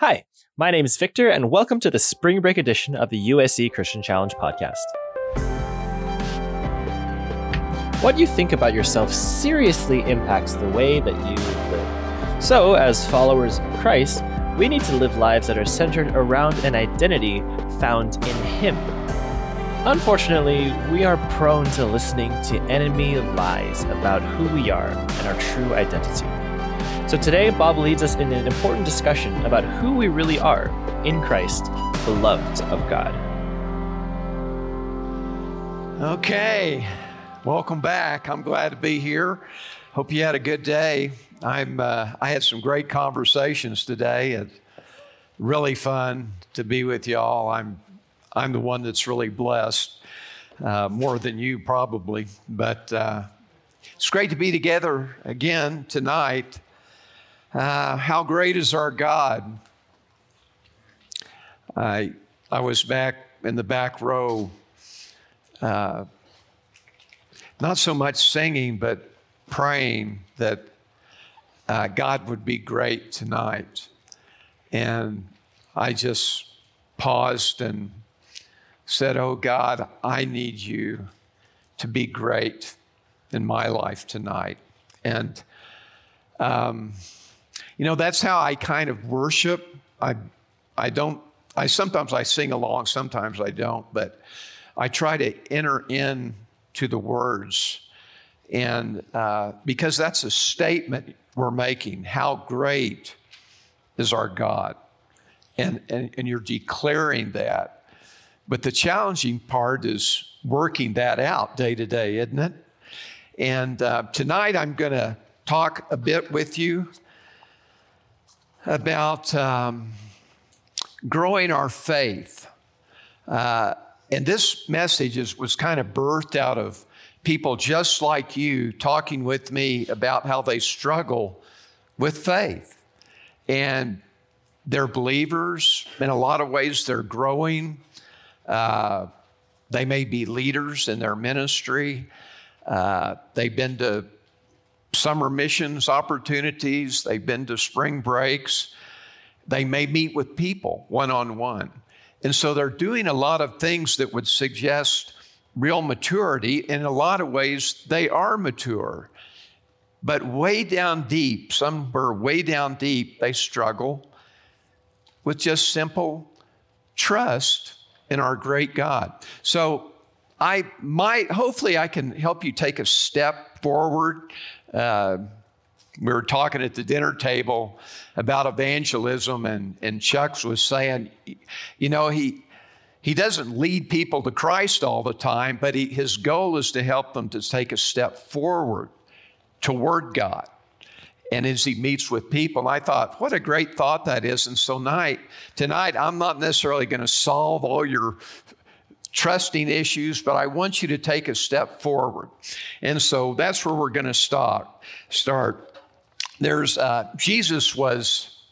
Hi, my name is Victor, and welcome to the spring break edition of the USC Christian Challenge podcast. What you think about yourself seriously impacts the way that you live. So, as followers of Christ, we need to live lives that are centered around an identity found in Him. Unfortunately, we are prone to listening to enemy lies about who we are and our true identity. So today, Bob leads us in an important discussion about who we really are in Christ, beloved of God. Okay, welcome back. I'm glad to be here. Hope you had a good day. I'm. Uh, I had some great conversations today. It's really fun to be with y'all. I'm. I'm the one that's really blessed, uh, more than you probably. But uh, it's great to be together again tonight. Uh, how great is our God? I, I was back in the back row, uh, not so much singing, but praying that uh, God would be great tonight. And I just paused and said, Oh God, I need you to be great in my life tonight. And um, you know, that's how I kind of worship. I, I don't, I sometimes I sing along, sometimes I don't, but I try to enter in to the words. And uh, because that's a statement we're making, how great is our God? And, and, and you're declaring that. But the challenging part is working that out day to day, isn't it? And uh, tonight I'm going to talk a bit with you about um, growing our faith. Uh, and this message is, was kind of birthed out of people just like you talking with me about how they struggle with faith. And they're believers. In a lot of ways, they're growing. Uh, they may be leaders in their ministry. Uh, they've been to summer missions opportunities, they've been to spring breaks, they may meet with people one on one. And so they're doing a lot of things that would suggest real maturity. In a lot of ways, they are mature. But way down deep, somewhere way down deep, they struggle with just simple trust in our great God. So I might, hopefully, I can help you take a step forward uh, we were talking at the dinner table about evangelism, and, and Chuck's was saying, you know, he, he doesn't lead people to Christ all the time, but he, his goal is to help them to take a step forward toward God. And as he meets with people, I thought, what a great thought that is. And so tonight, tonight, I'm not necessarily going to solve all your trusting issues, but I want you to take a step forward. And so that's where we're going to start. Start. There's uh, Jesus was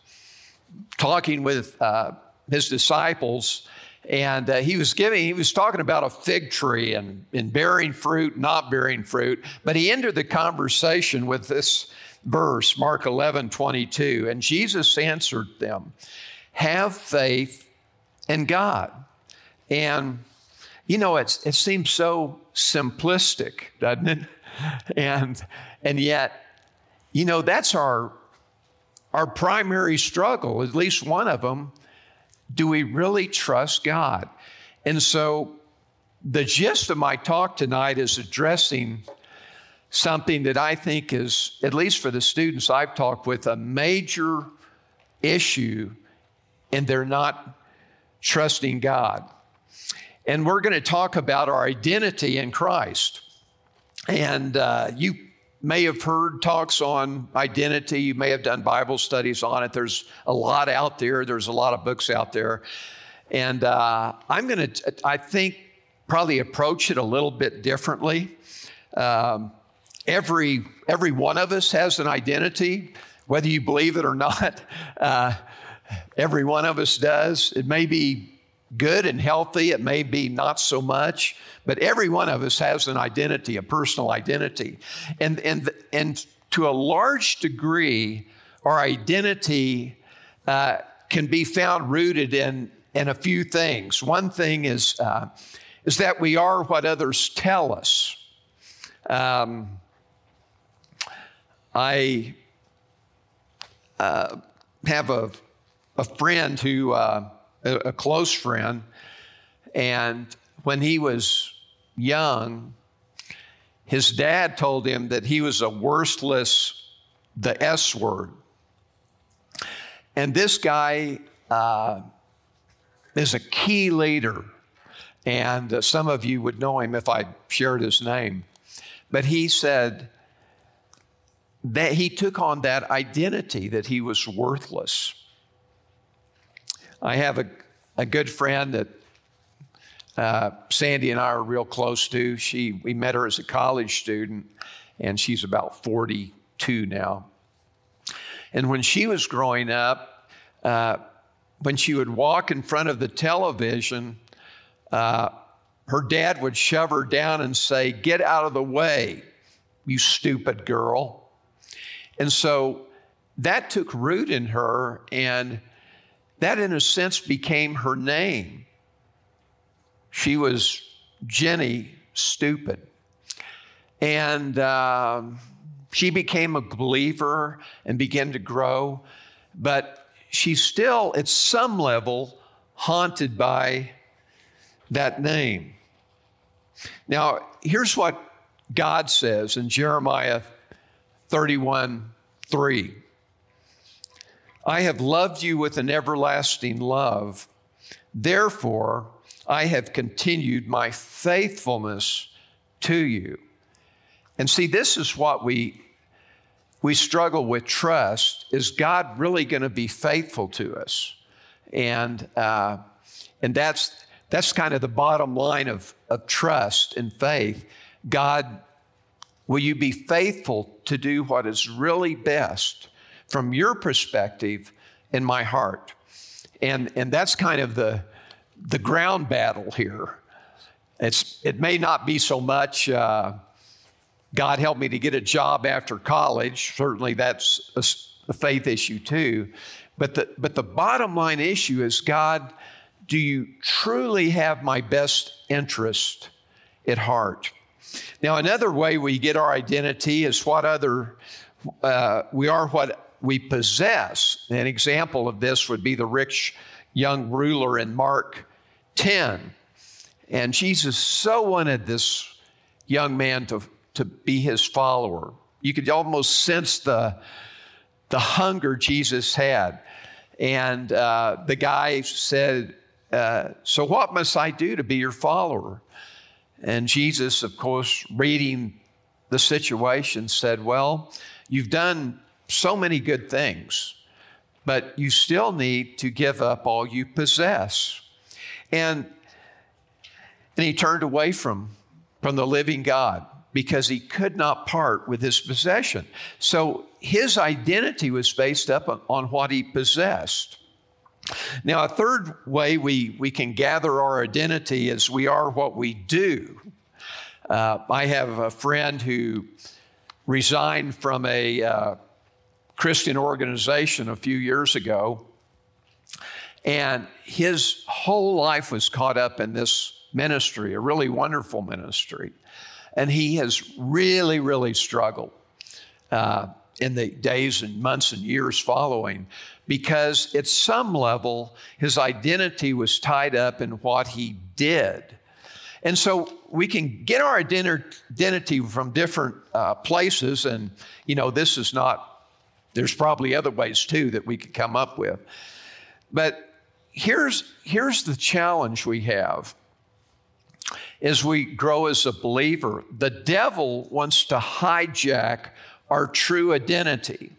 talking with uh, his disciples, and uh, he was giving. He was talking about a fig tree and, and bearing fruit, not bearing fruit. But he ended the conversation with this verse, Mark 11, 22. And Jesus answered them, "Have faith in God." And you know, it's, it seems so simplistic, doesn't it? And, and yet, you know, that's our, our primary struggle, at least one of them. Do we really trust God? And so, the gist of my talk tonight is addressing something that I think is, at least for the students I've talked with, a major issue, and they're not trusting God. And we're going to talk about our identity in Christ. And uh, you may have heard talks on identity. You may have done Bible studies on it. There's a lot out there, there's a lot of books out there. And uh, I'm going to, I think, probably approach it a little bit differently. Um, every, every one of us has an identity, whether you believe it or not. Uh, every one of us does. It may be good and healthy. It may be not so much, but every one of us has an identity, a personal identity. And, and, and to a large degree, our identity uh, can be found rooted in, in a few things. One thing is, uh, is that we are what others tell us. Um, I uh, have a, a friend who, uh, a, a close friend, and when he was young, his dad told him that he was a worthless, the S word. And this guy uh, is a key leader. And uh, some of you would know him if I shared his name. But he said that he took on that identity that he was worthless. I have a, a good friend that uh, Sandy and I are real close to. She, we met her as a college student, and she's about 42 now. And when she was growing up, uh, when she would walk in front of the television, uh, her dad would shove her down and say, Get out of the way, you stupid girl. And so that took root in her, and that, in a sense, became her name. She was Jenny Stupid. And um, she became a believer and began to grow, but she's still, at some level, haunted by that name. Now, here's what God says in Jeremiah 31 3. I have loved you with an everlasting love. Therefore, I have continued my faithfulness to you. And see, this is what we we struggle with trust. Is God really going to be faithful to us? And uh, and that's that's kind of the bottom line of, of trust and faith. God, will you be faithful to do what is really best from your perspective in my heart? And and that's kind of the the ground battle here. It's, it may not be so much, uh, God helped me to get a job after college. Certainly that's a, a faith issue too. But the, but the bottom line issue is God, do you truly have my best interest at heart? Now, another way we get our identity is what other, uh, we are what we possess. An example of this would be the rich young ruler in Mark 10. And Jesus so wanted this young man to, to be his follower. You could almost sense the, the hunger Jesus had. And uh, the guy said, uh, So what must I do to be your follower? And Jesus, of course, reading the situation, said, Well, you've done so many good things, but you still need to give up all you possess. And, and he turned away from, from the living God because he could not part with his possession. So his identity was based up on, on what he possessed. Now, a third way we, we can gather our identity is we are what we do. Uh, I have a friend who resigned from a uh, Christian organization a few years ago and his whole life was caught up in this ministry, a really wonderful ministry. And he has really, really struggled uh, in the days and months and years following because, at some level, his identity was tied up in what he did. And so we can get our identity from different uh, places. And, you know, this is not, there's probably other ways too that we could come up with. But here's, here's the challenge we have as we grow as a believer. The devil wants to hijack our true identity,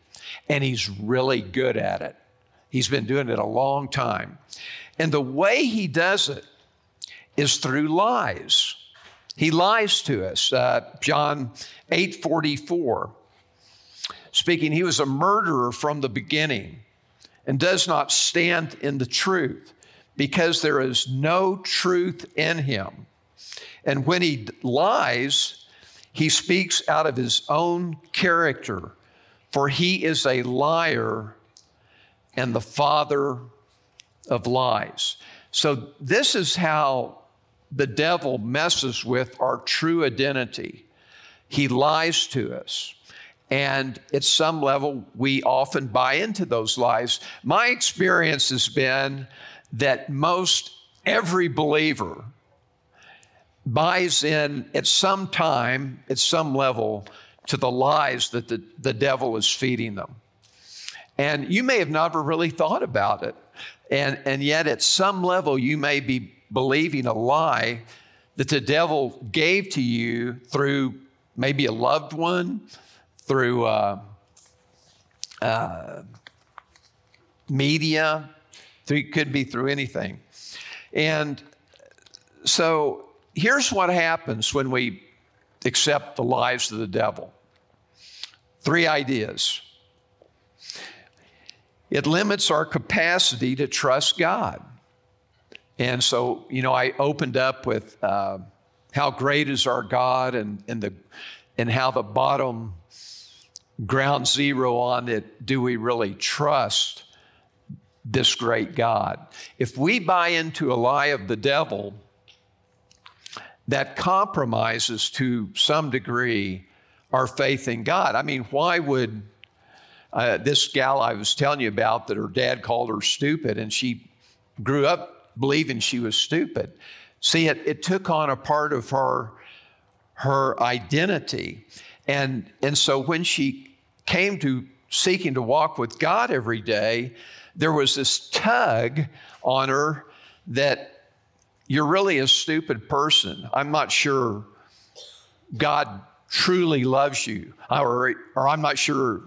and he's really good at it. He's been doing it a long time. And the way he does it is through lies. He lies to us. Uh, John 8 44, speaking, he was a murderer from the beginning and does not stand in the truth because there is no truth in him. And when he lies, he speaks out of his own character, for he is a liar and the father of lies. So, this is how the devil messes with our true identity. He lies to us. And at some level, we often buy into those lies. My experience has been that most every believer buys in at some time, at some level, to the lies that the, the devil is feeding them. And you may have never really thought about it. And, and yet, at some level, you may be believing a lie that the devil gave to you through maybe a loved one, through uh, uh, media, through, could be through anything. And so here's what happens when we accept the lies of the devil three ideas. It limits our capacity to trust God. And so, you know, I opened up with uh, how great is our God and, and, the, and how the bottom ground zero on it do we really trust this great God? If we buy into a lie of the devil, that compromises to some degree our faith in God. I mean, why would uh, this gal I was telling you about that her dad called her stupid and she grew up believing she was stupid? See, it, it took on a part of her, her identity. And, and so when she came to seeking to walk with God every day, there was this tug on her that you're really a stupid person. I'm not sure God truly loves you, or, or I'm not sure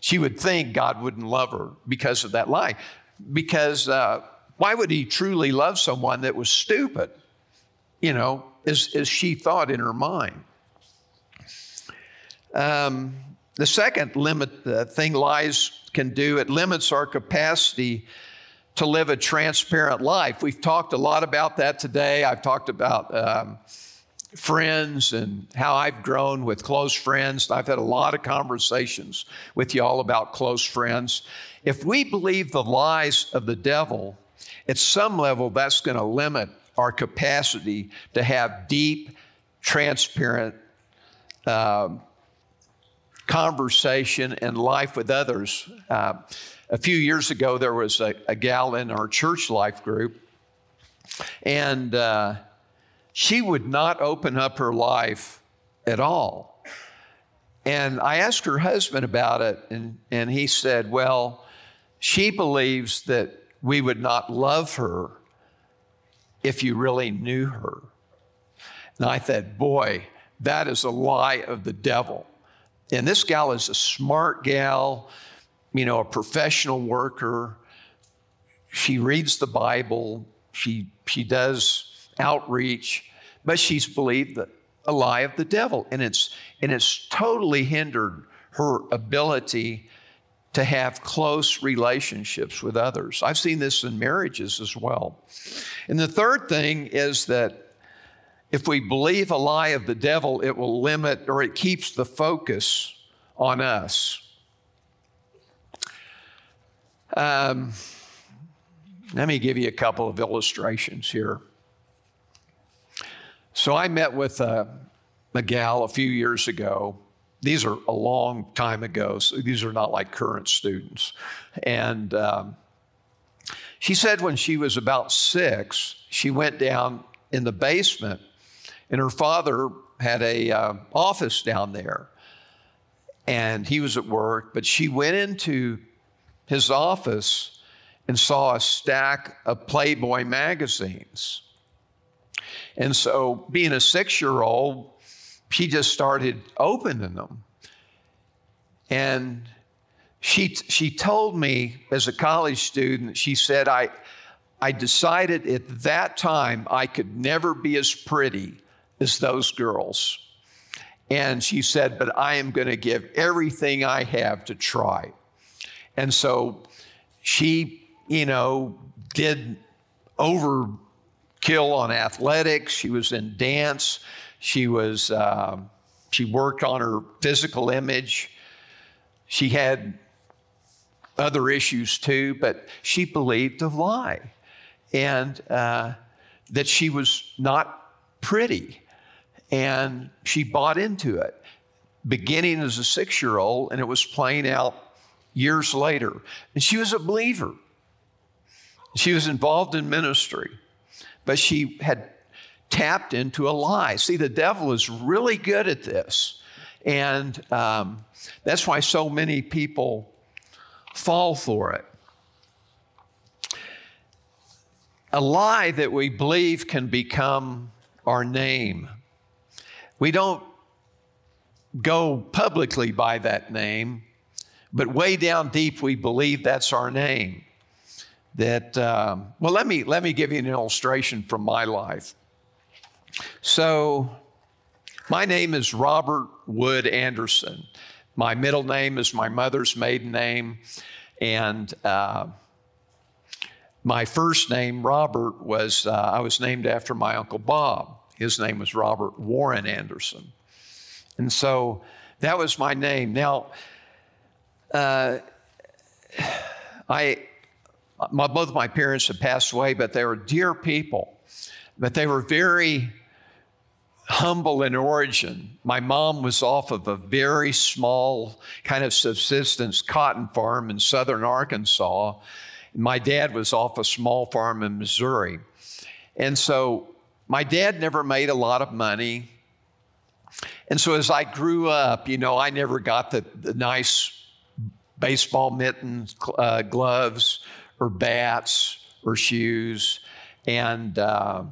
she would think God wouldn't love her because of that lie. Because uh, why would he truly love someone that was stupid? You know, as, as she thought in her mind. Um, the second limit uh, thing lies can do, it limits our capacity to live a transparent life. We've talked a lot about that today. I've talked about um, friends and how I've grown with close friends. I've had a lot of conversations with y'all about close friends. If we believe the lies of the devil, at some level, that's going to limit our capacity to have deep, transparent uh, conversation and life with others. Uh, a few years ago, there was a, a, gal in our church life group, and uh, she would not open up her life at all. And I asked her husband about it, and, and he said, Well, she believes that we would not love her if you really knew her. And I thought, Boy, that is a lie of the devil. And this gal is a smart gal, you know, a professional worker. She reads the Bible, she, she does outreach but she's believed the, a lie of the devil. And it's, and it's totally hindered her ability to have close relationships with others. I've seen this in marriages as well. And the third thing is that if we believe a lie of the devil, it will limit or it keeps the focus on us. Um, let me give you a couple of illustrations here. So I met with a, a gal a few years ago. These are a long time ago, so these are not like current students. And um, she said when she was about six, she went down in the basement, and her father had a uh, office down there, and he was at work. But she went into his office and saw a stack of Playboy magazines. And so, being a six year old, she just started opening them. And she, she told me as a college student, she said, I, I decided at that time I could never be as pretty as those girls. And she said, But I am going to give everything I have to try. And so she, you know, did overkill on athletics. She was in dance. She was um, she worked on her physical image. She had other issues too, but she believed a lie and uh, that she was not pretty. And she bought into it, beginning as a six year old, and it was playing out years later. And she was a believer. She was involved in ministry, but she had tapped into a lie. See, the devil is really good at this. And um, that's why so many people fall for it. A lie that we believe can become our name. We don't go publicly by that name, but way down deep we believe that's our name. That um, well, let me let me give you an illustration from my life. So, my name is Robert Wood Anderson. My middle name is my mother's maiden name, and uh, my first name, Robert, was uh, I was named after my uncle Bob. His name was Robert Warren Anderson, and so that was my name. Now, uh, I, my, both my parents had passed away, but they were dear people. But they were very humble in origin. My mom was off of a very small kind of subsistence cotton farm in southern Arkansas. My dad was off a small farm in Missouri. And so my dad never made a lot of money. And so as I grew up, you know, I never got the, the nice baseball mittens, uh, gloves, or bats, or shoes. And, uh,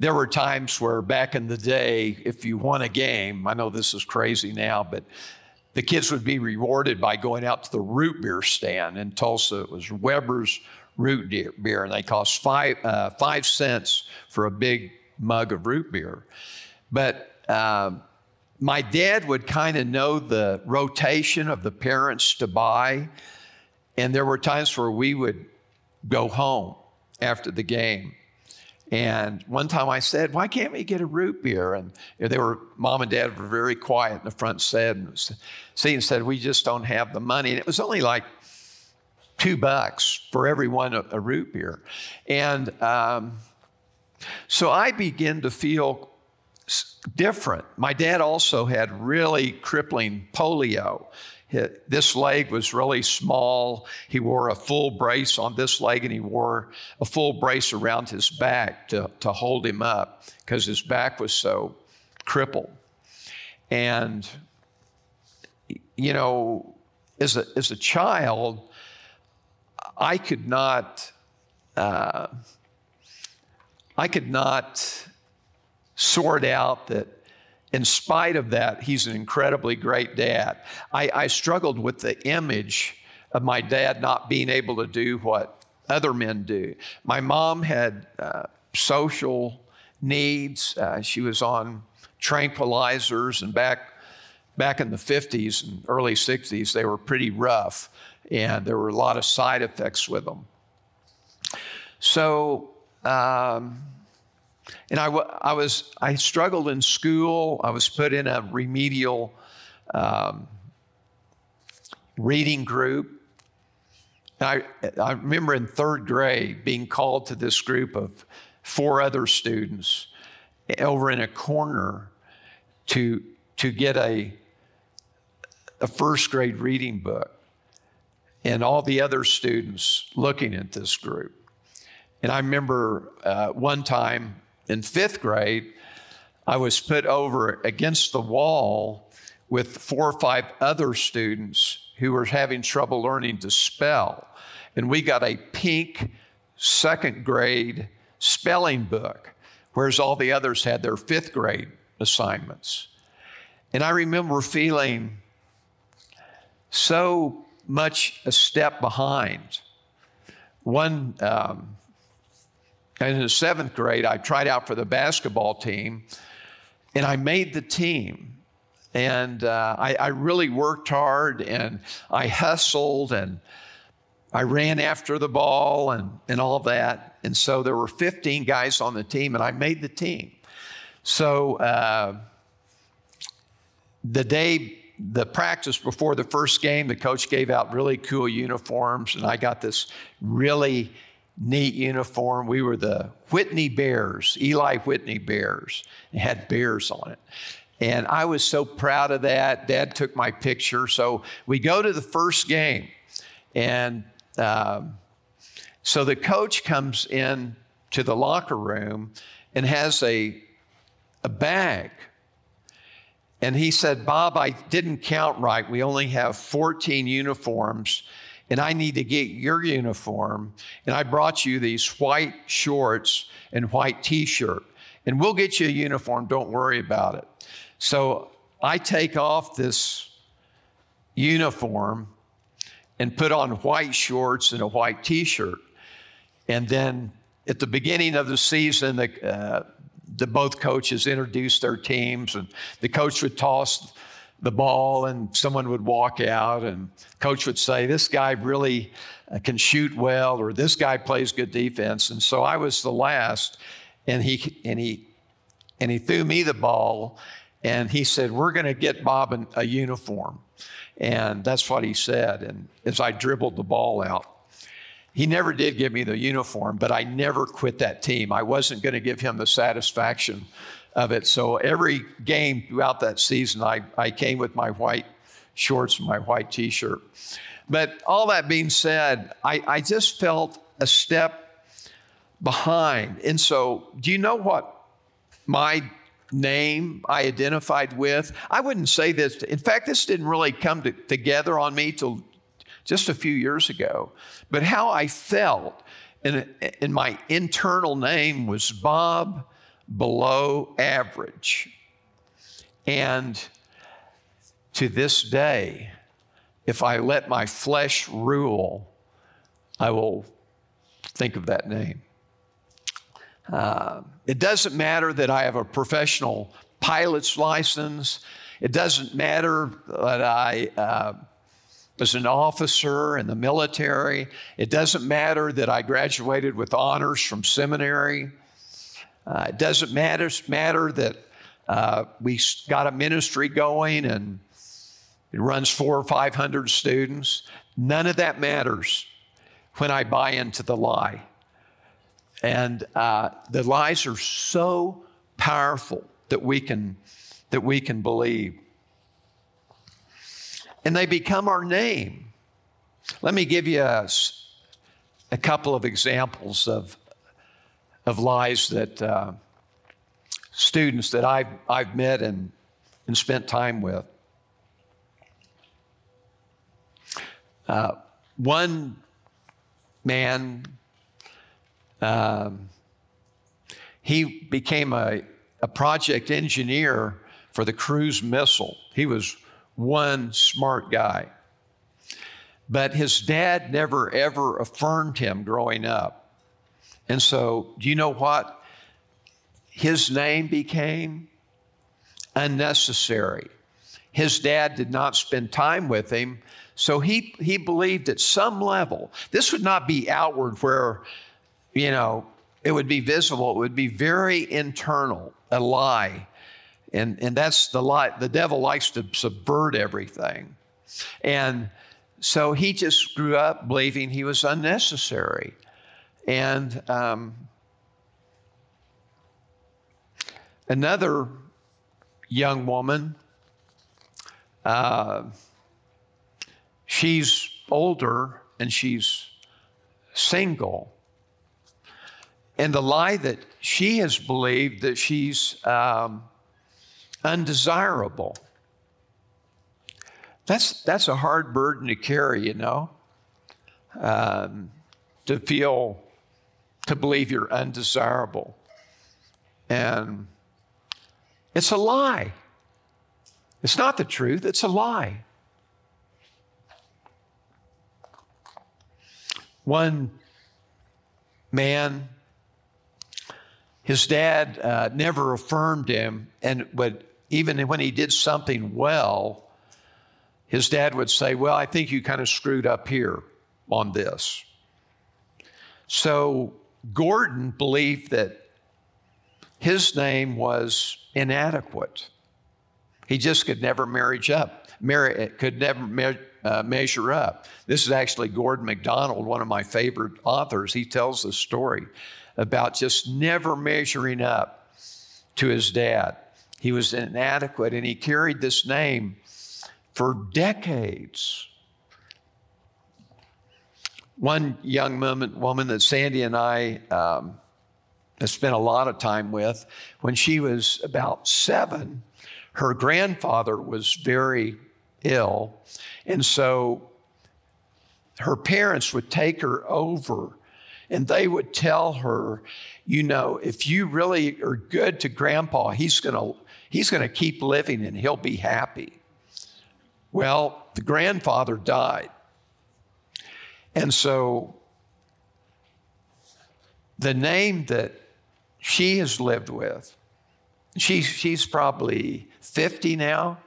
there were times where back in the day, if you won a game, I know this is crazy now, but the kids would be rewarded by going out to the root beer stand in Tulsa. It was Weber's root beer, and they cost five, uh, five cents for a big mug of root beer. But uh, my dad would kind of know the rotation of the parents to buy, and there were times where we would go home after the game and one time I said, "Why can't we get a root beer?" And they were mom and dad were very quiet in the front seat and said, "We just don't have the money." And it was only like two bucks for everyone a, a root beer, and um, so I began to feel different. My dad also had really crippling polio, this leg was really small. He wore a full brace on this leg and he wore a full brace around his back to, to hold him up because his back was so crippled. And, you know, as a, as a child, I could not, uh, I could not sort out that in spite of that, he's an incredibly great dad. I, I, struggled with the image of my dad not being able to do what other men do. My mom had uh, social needs. Uh, she was on tranquilizers, and back back in the 50s and early 60s, they were pretty rough, and there were a lot of side effects with them. So. Um, and I, I was, I struggled in school. I was put in a remedial um, reading group. I, I remember in third grade being called to this group of four other students over in a corner to, to get a, a first grade reading book and all the other students looking at this group. And I remember uh, one time in fifth grade, I was put over against the wall with four or five other students who were having trouble learning to spell. And we got a pink second grade spelling book, whereas all the others had their fifth grade assignments. And I remember feeling so much a step behind. One um, in the seventh grade, I tried out for the basketball team, and I made the team. And uh, I, I really worked hard, and I hustled, and I ran after the ball, and, and all that. And so there were 15 guys on the team, and I made the team. So uh, the day the practice before the first game, the coach gave out really cool uniforms, and I got this really neat uniform. We were the Whitney Bears, Eli Whitney Bears. It had bears on it. And I was so proud of that. Dad took my picture. So we go to the first game. And um, so the coach comes in to the locker room and has a, a bag. And he said, Bob, I didn't count right. We only have 14 uniforms and I need to get your uniform. And I brought you these white shorts and white t shirt. And we'll get you a uniform. Don't worry about it. So I take off this uniform and put on white shorts and a white t shirt. And then at the beginning of the season, the, uh, the both coaches introduced their teams, and the coach would toss the ball and someone would walk out and coach would say this guy really uh, can shoot well or this guy plays good defense. And so i was the last and he and he and he threw me the ball and he said we're going to get bob an, a uniform. And that's what he said. And as i dribbled the ball out he never did give me the uniform but i never quit that team i wasn't going to give him the satisfaction of it. So every game throughout that season, I, I came with my white shorts and my white t shirt. But all that being said, I, I just felt a step behind. And so, do you know what my name I identified with? I wouldn't say this. In fact, this didn't really come to, together on me till just a few years ago. But how I felt in, in my internal name was Bob below average. And to this day, if I let my flesh rule, I will think of that name. Uh, it doesn't matter that I have a professional pilot's license. It doesn't matter that I uh, was an officer in the military. It doesn't matter that I graduated with honors from seminary. Uh, it doesn't matter, matter that uh, we got a ministry going and it runs four or 500 students. None of that matters when I buy into the lie. And uh, the lies are so powerful that we can, that we can believe. And they become our name. Let me give you a, a couple of examples of, of lies that uh, students that I've, I've met and, and spent time with. Uh, one man, um, he became a, a project engineer for the cruise missile. He was one smart guy. But his dad never ever affirmed him growing up. And so, do you know what his name became? Unnecessary. His dad did not spend time with him, so he, he believed at some level, this would not be outward where, you know, it would be visible, it would be very internal, a lie. And, and that's the lie. The devil likes to subvert everything. And so he just grew up believing he was unnecessary. And um, another young woman, uh, she's older and she's single. And the lie that she has believed that she's um, undesirable. That's, that's a hard burden to carry, you know, um, to feel to believe you're undesirable. And it's a lie. It's not the truth, it's a lie. One man, his dad uh, never affirmed him, and would, even when he did something well, his dad would say, Well, I think you kind of screwed up here on this. So Gordon believed that his name was inadequate. He just could never marriage up, marry, could never me- uh, measure up. This is actually Gordon MacDonald, one of my favorite authors. He tells the story about just never measuring up to his dad. He was inadequate and he carried this name for decades. One young woman, that Sandy and I um, have spent a lot of time with, when she was about seven, her grandfather was very ill. And so her parents would take her over and they would tell her, you know, if you really are good to grandpa, he's going to he's going to keep living and he'll be happy. Well, the grandfather died. And so the name that she has lived with, she, she's probably 50 now,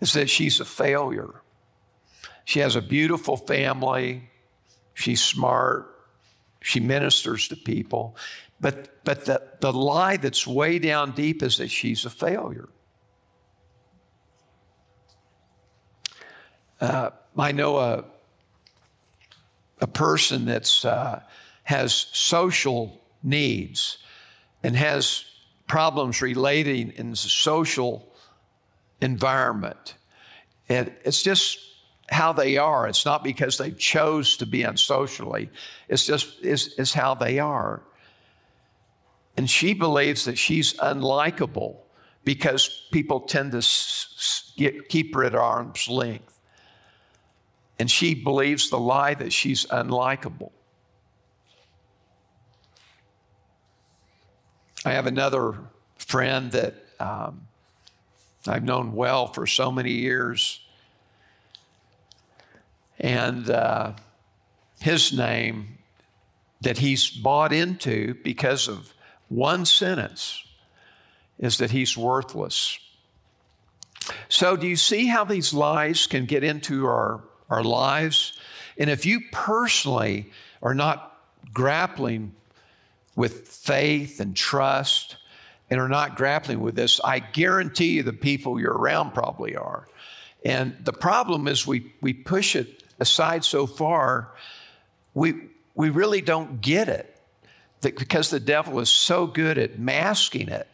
is that she's a failure. She has a beautiful family, she's smart, she ministers to people. But, but the, the lie that's way down deep is that she's a failure. Uh, I know a, a person that uh, has social needs and has problems relating in the social environment. And it's just how they are. It's not because they chose to be unsocially. It's just it's, it's how they are. And she believes that she's unlikable because people tend to get, keep her at arm's length. And she believes the lie that she's unlikable. I have another friend that um, I've known well for so many years. And uh, his name that he's bought into because of one sentence is that he's worthless. So, do you see how these lies can get into our, our lives? And if you personally are not grappling with faith and trust and are not grappling with this, I guarantee you the people you're around probably are. And the problem is we, we push it aside so far, we, we really don't get it because the devil is so good at masking it.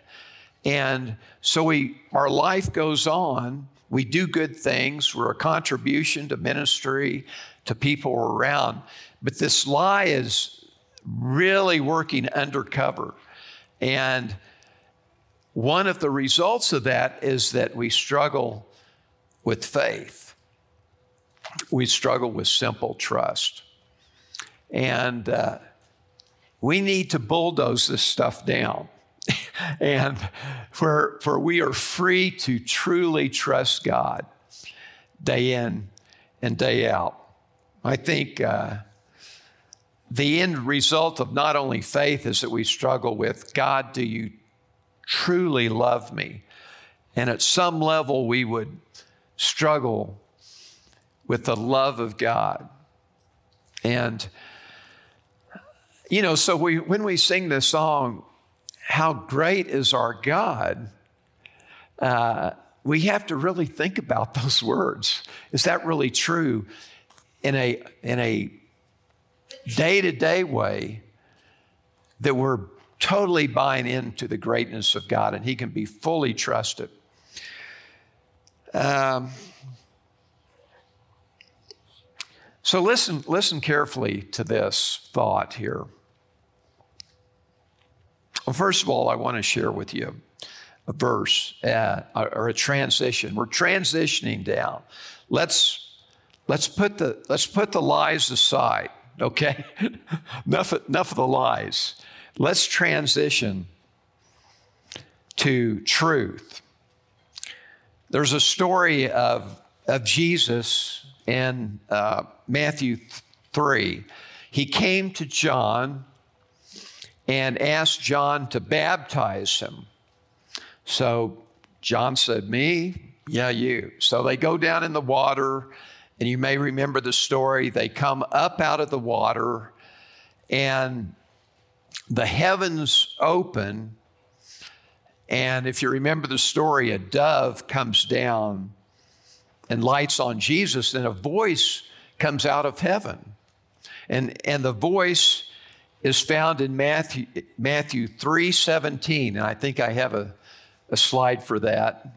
And so we, our life goes on. We do good things. We're a contribution to ministry, to people around. But this lie is really working undercover. And one of the results of that is that we struggle with faith. We struggle with simple trust. And uh, we need to bulldoze this stuff down. and for, for we are free to truly trust God day in and day out. I think uh, the end result of not only faith is that we struggle with God, do you truly love me? And at some level, we would struggle with the love of God. And you know, so we, when we sing this song, How Great is Our God, uh, we have to really think about those words. Is that really true in a, in a day to day way that we're totally buying into the greatness of God and He can be fully trusted? Um, so listen, listen carefully to this thought here. Well, first of all, I want to share with you a verse uh, or a transition. We're transitioning down. Let's let's put the let's put the lies aside. Okay, enough enough of the lies. Let's transition to truth. There's a story of of Jesus in uh, Matthew three. He came to John and asked John to baptize him. So John said, Me? Yeah, you. So they go down in the water, and you may remember the story. They come up out of the water, and the heavens open, And if you remember the story, a dove comes down and lights on Jesus, and a voice comes out of heaven. And, and the voice is found in Matthew, Matthew 3 17. And I think I have a, a slide for that.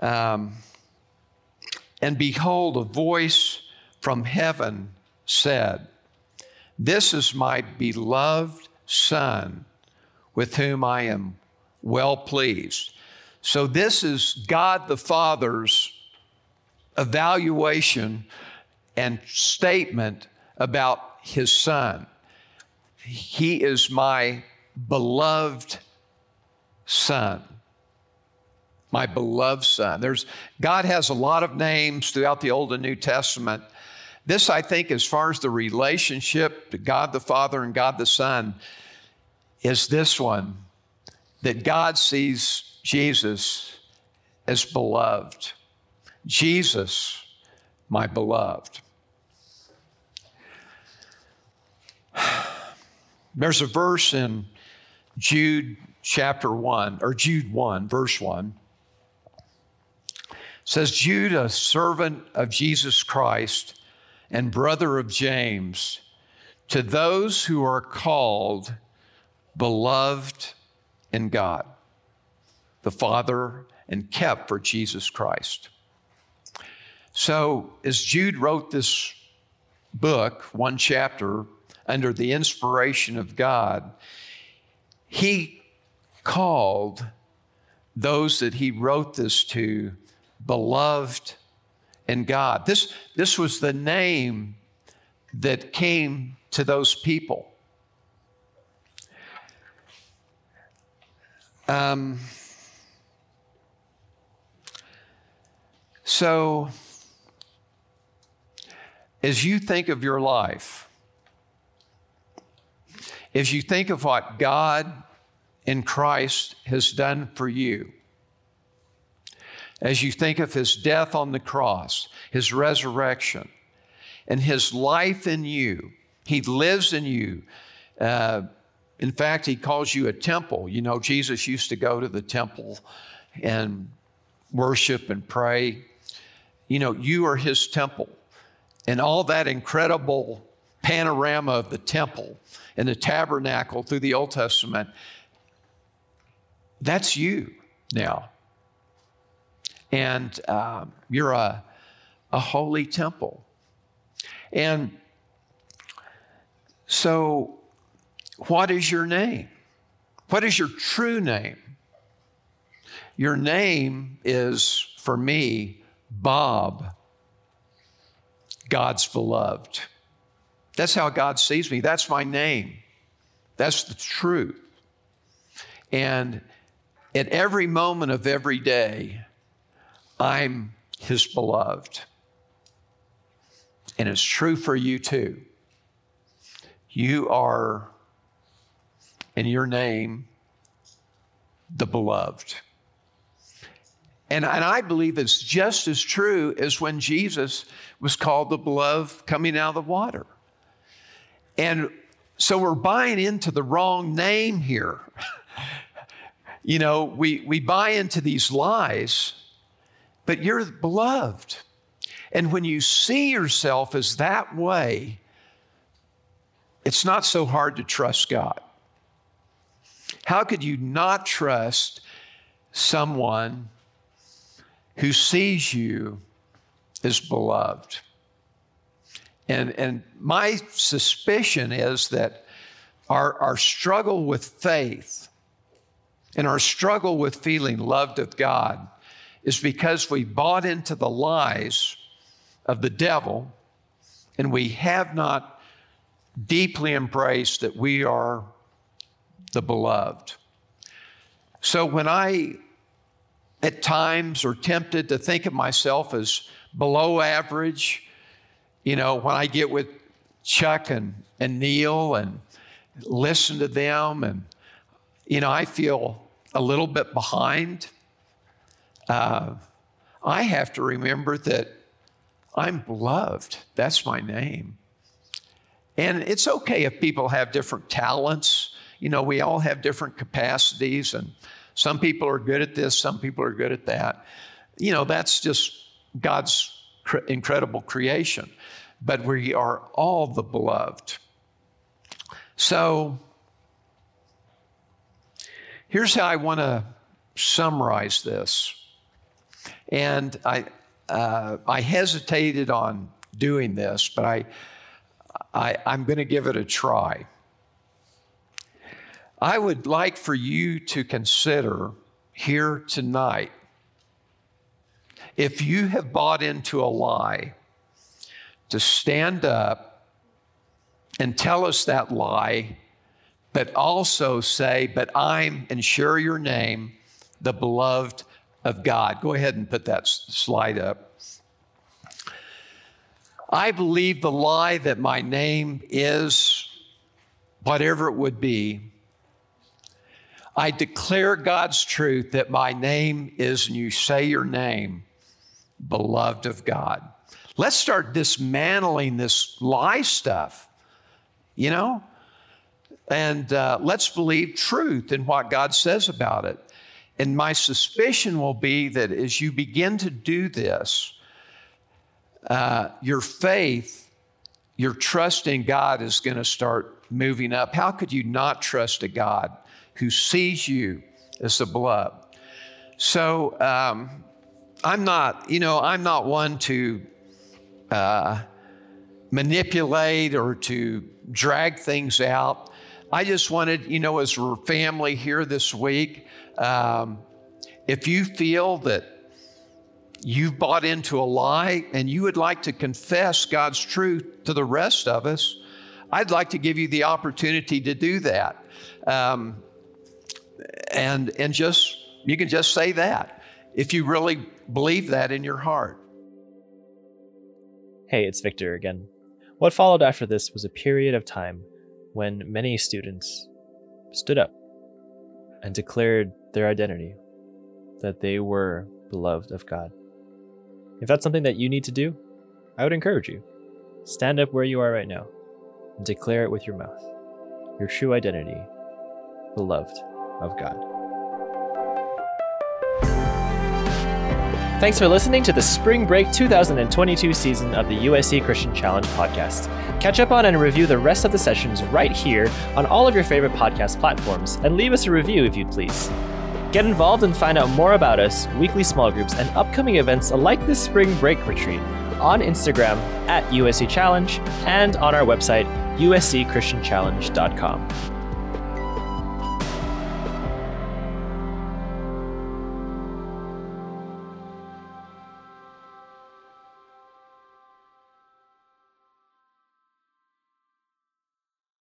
Um, and behold, a voice from heaven said, This is my beloved Son, with whom I am well pleased. So, this is God the Father's evaluation and statement about his Son. He is my beloved Son my beloved son. There's, God has a lot of names throughout the Old and New Testament. This, I think, as far as the relationship to God the Father and God the Son, is this one that God sees Jesus as beloved. Jesus, my beloved. There's a verse in Jude chapter 1, or Jude 1, verse 1 says Jude, a servant of Jesus Christ and brother of James, to those who are called beloved in God, the Father, and kept for Jesus Christ. So, as Jude wrote this book, one chapter, under the inspiration of God, he called those that he wrote this to beloved in God. This, this was the name that came to those people. Um, so, as you think of your life, as you think of what God in Christ has done for you, as you think of his death on the cross, his resurrection, and his life in you. He lives in you. Uh, in fact, he calls you a temple. You know, Jesus used to go to the temple and worship and pray. You know, you are his temple. And all that incredible panorama of the temple and the tabernacle through the Old Testament, that's you now and uh, you're a, a holy temple. And so, what is your name? What is your true name? Your name is, for me, Bob, God's beloved. That's how God sees me. That's my name. That's the truth. And at every moment of every day, I'm his beloved. And it's true for you too. You are, in your name, the beloved. And, and I believe it's just as true as when Jesus was called the beloved coming out of the water. And so we're buying into the wrong name here. you know, we, we buy into these lies but you're beloved. And when you see yourself as that way, it's not so hard to trust God. How could you not trust someone who sees you as beloved? And, and my suspicion is that our, our struggle with faith and our struggle with feeling loved of God is because we bought into the lies of the devil and we have not deeply embraced that we are the beloved. So when I at times are tempted to think of myself as below average, you know, when I get with Chuck and, and Neil and listen to them, and, you know, I feel a little bit behind uh, I have to remember that I'm beloved. That's my name. And it's okay if people have different talents you know, we all have different capacities, and some people are good at this, some people are good at that. You know, that's just God's cr- incredible creation. But we are all the beloved. So, here's how I want to summarize this. And I, uh, I hesitated on doing this, but I, I, I'm going to give it a try. I would like for you to consider here tonight if you have bought into a lie, to stand up and tell us that lie, but also say, But I'm, and share your name, the beloved of God. Go ahead and put that slide up. I believe the lie that my name is whatever it would be. I declare God's truth that my name is, and you say your name, beloved of God. Let's start dismantling this lie stuff, you know? And uh, let's believe truth in what God says about it. And my suspicion will be that as you begin to do this, uh, your faith, your trust in God is going to start moving up. How could you not trust a God who sees you as the blood? So um, I'm not, you know, I'm not one to uh, manipulate or to drag things out. I just wanted, you know, as we're family here this week, um, if you feel that you've bought into a lie and you would like to confess God's truth to the rest of us, I'd like to give you the opportunity to do that. Um, and, and just, you can just say that if you really believe that in your heart. Hey, it's Victor again. What followed after this was a period of time when many students stood up and declared their identity, that they were beloved of God. If that's something that you need to do, I would encourage you. Stand up where you are right now and declare it with your mouth. Your true identity, beloved of God. Thanks for listening to the Spring Break 2022 season of the USC Christian Challenge podcast. Catch up on and review the rest of the sessions right here on all of your favorite podcast platforms and leave us a review if you'd please. Get involved and find out more about us, weekly small groups, and upcoming events like this spring break retreat on Instagram at USC Challenge and on our website, uscchristianchallenge.com.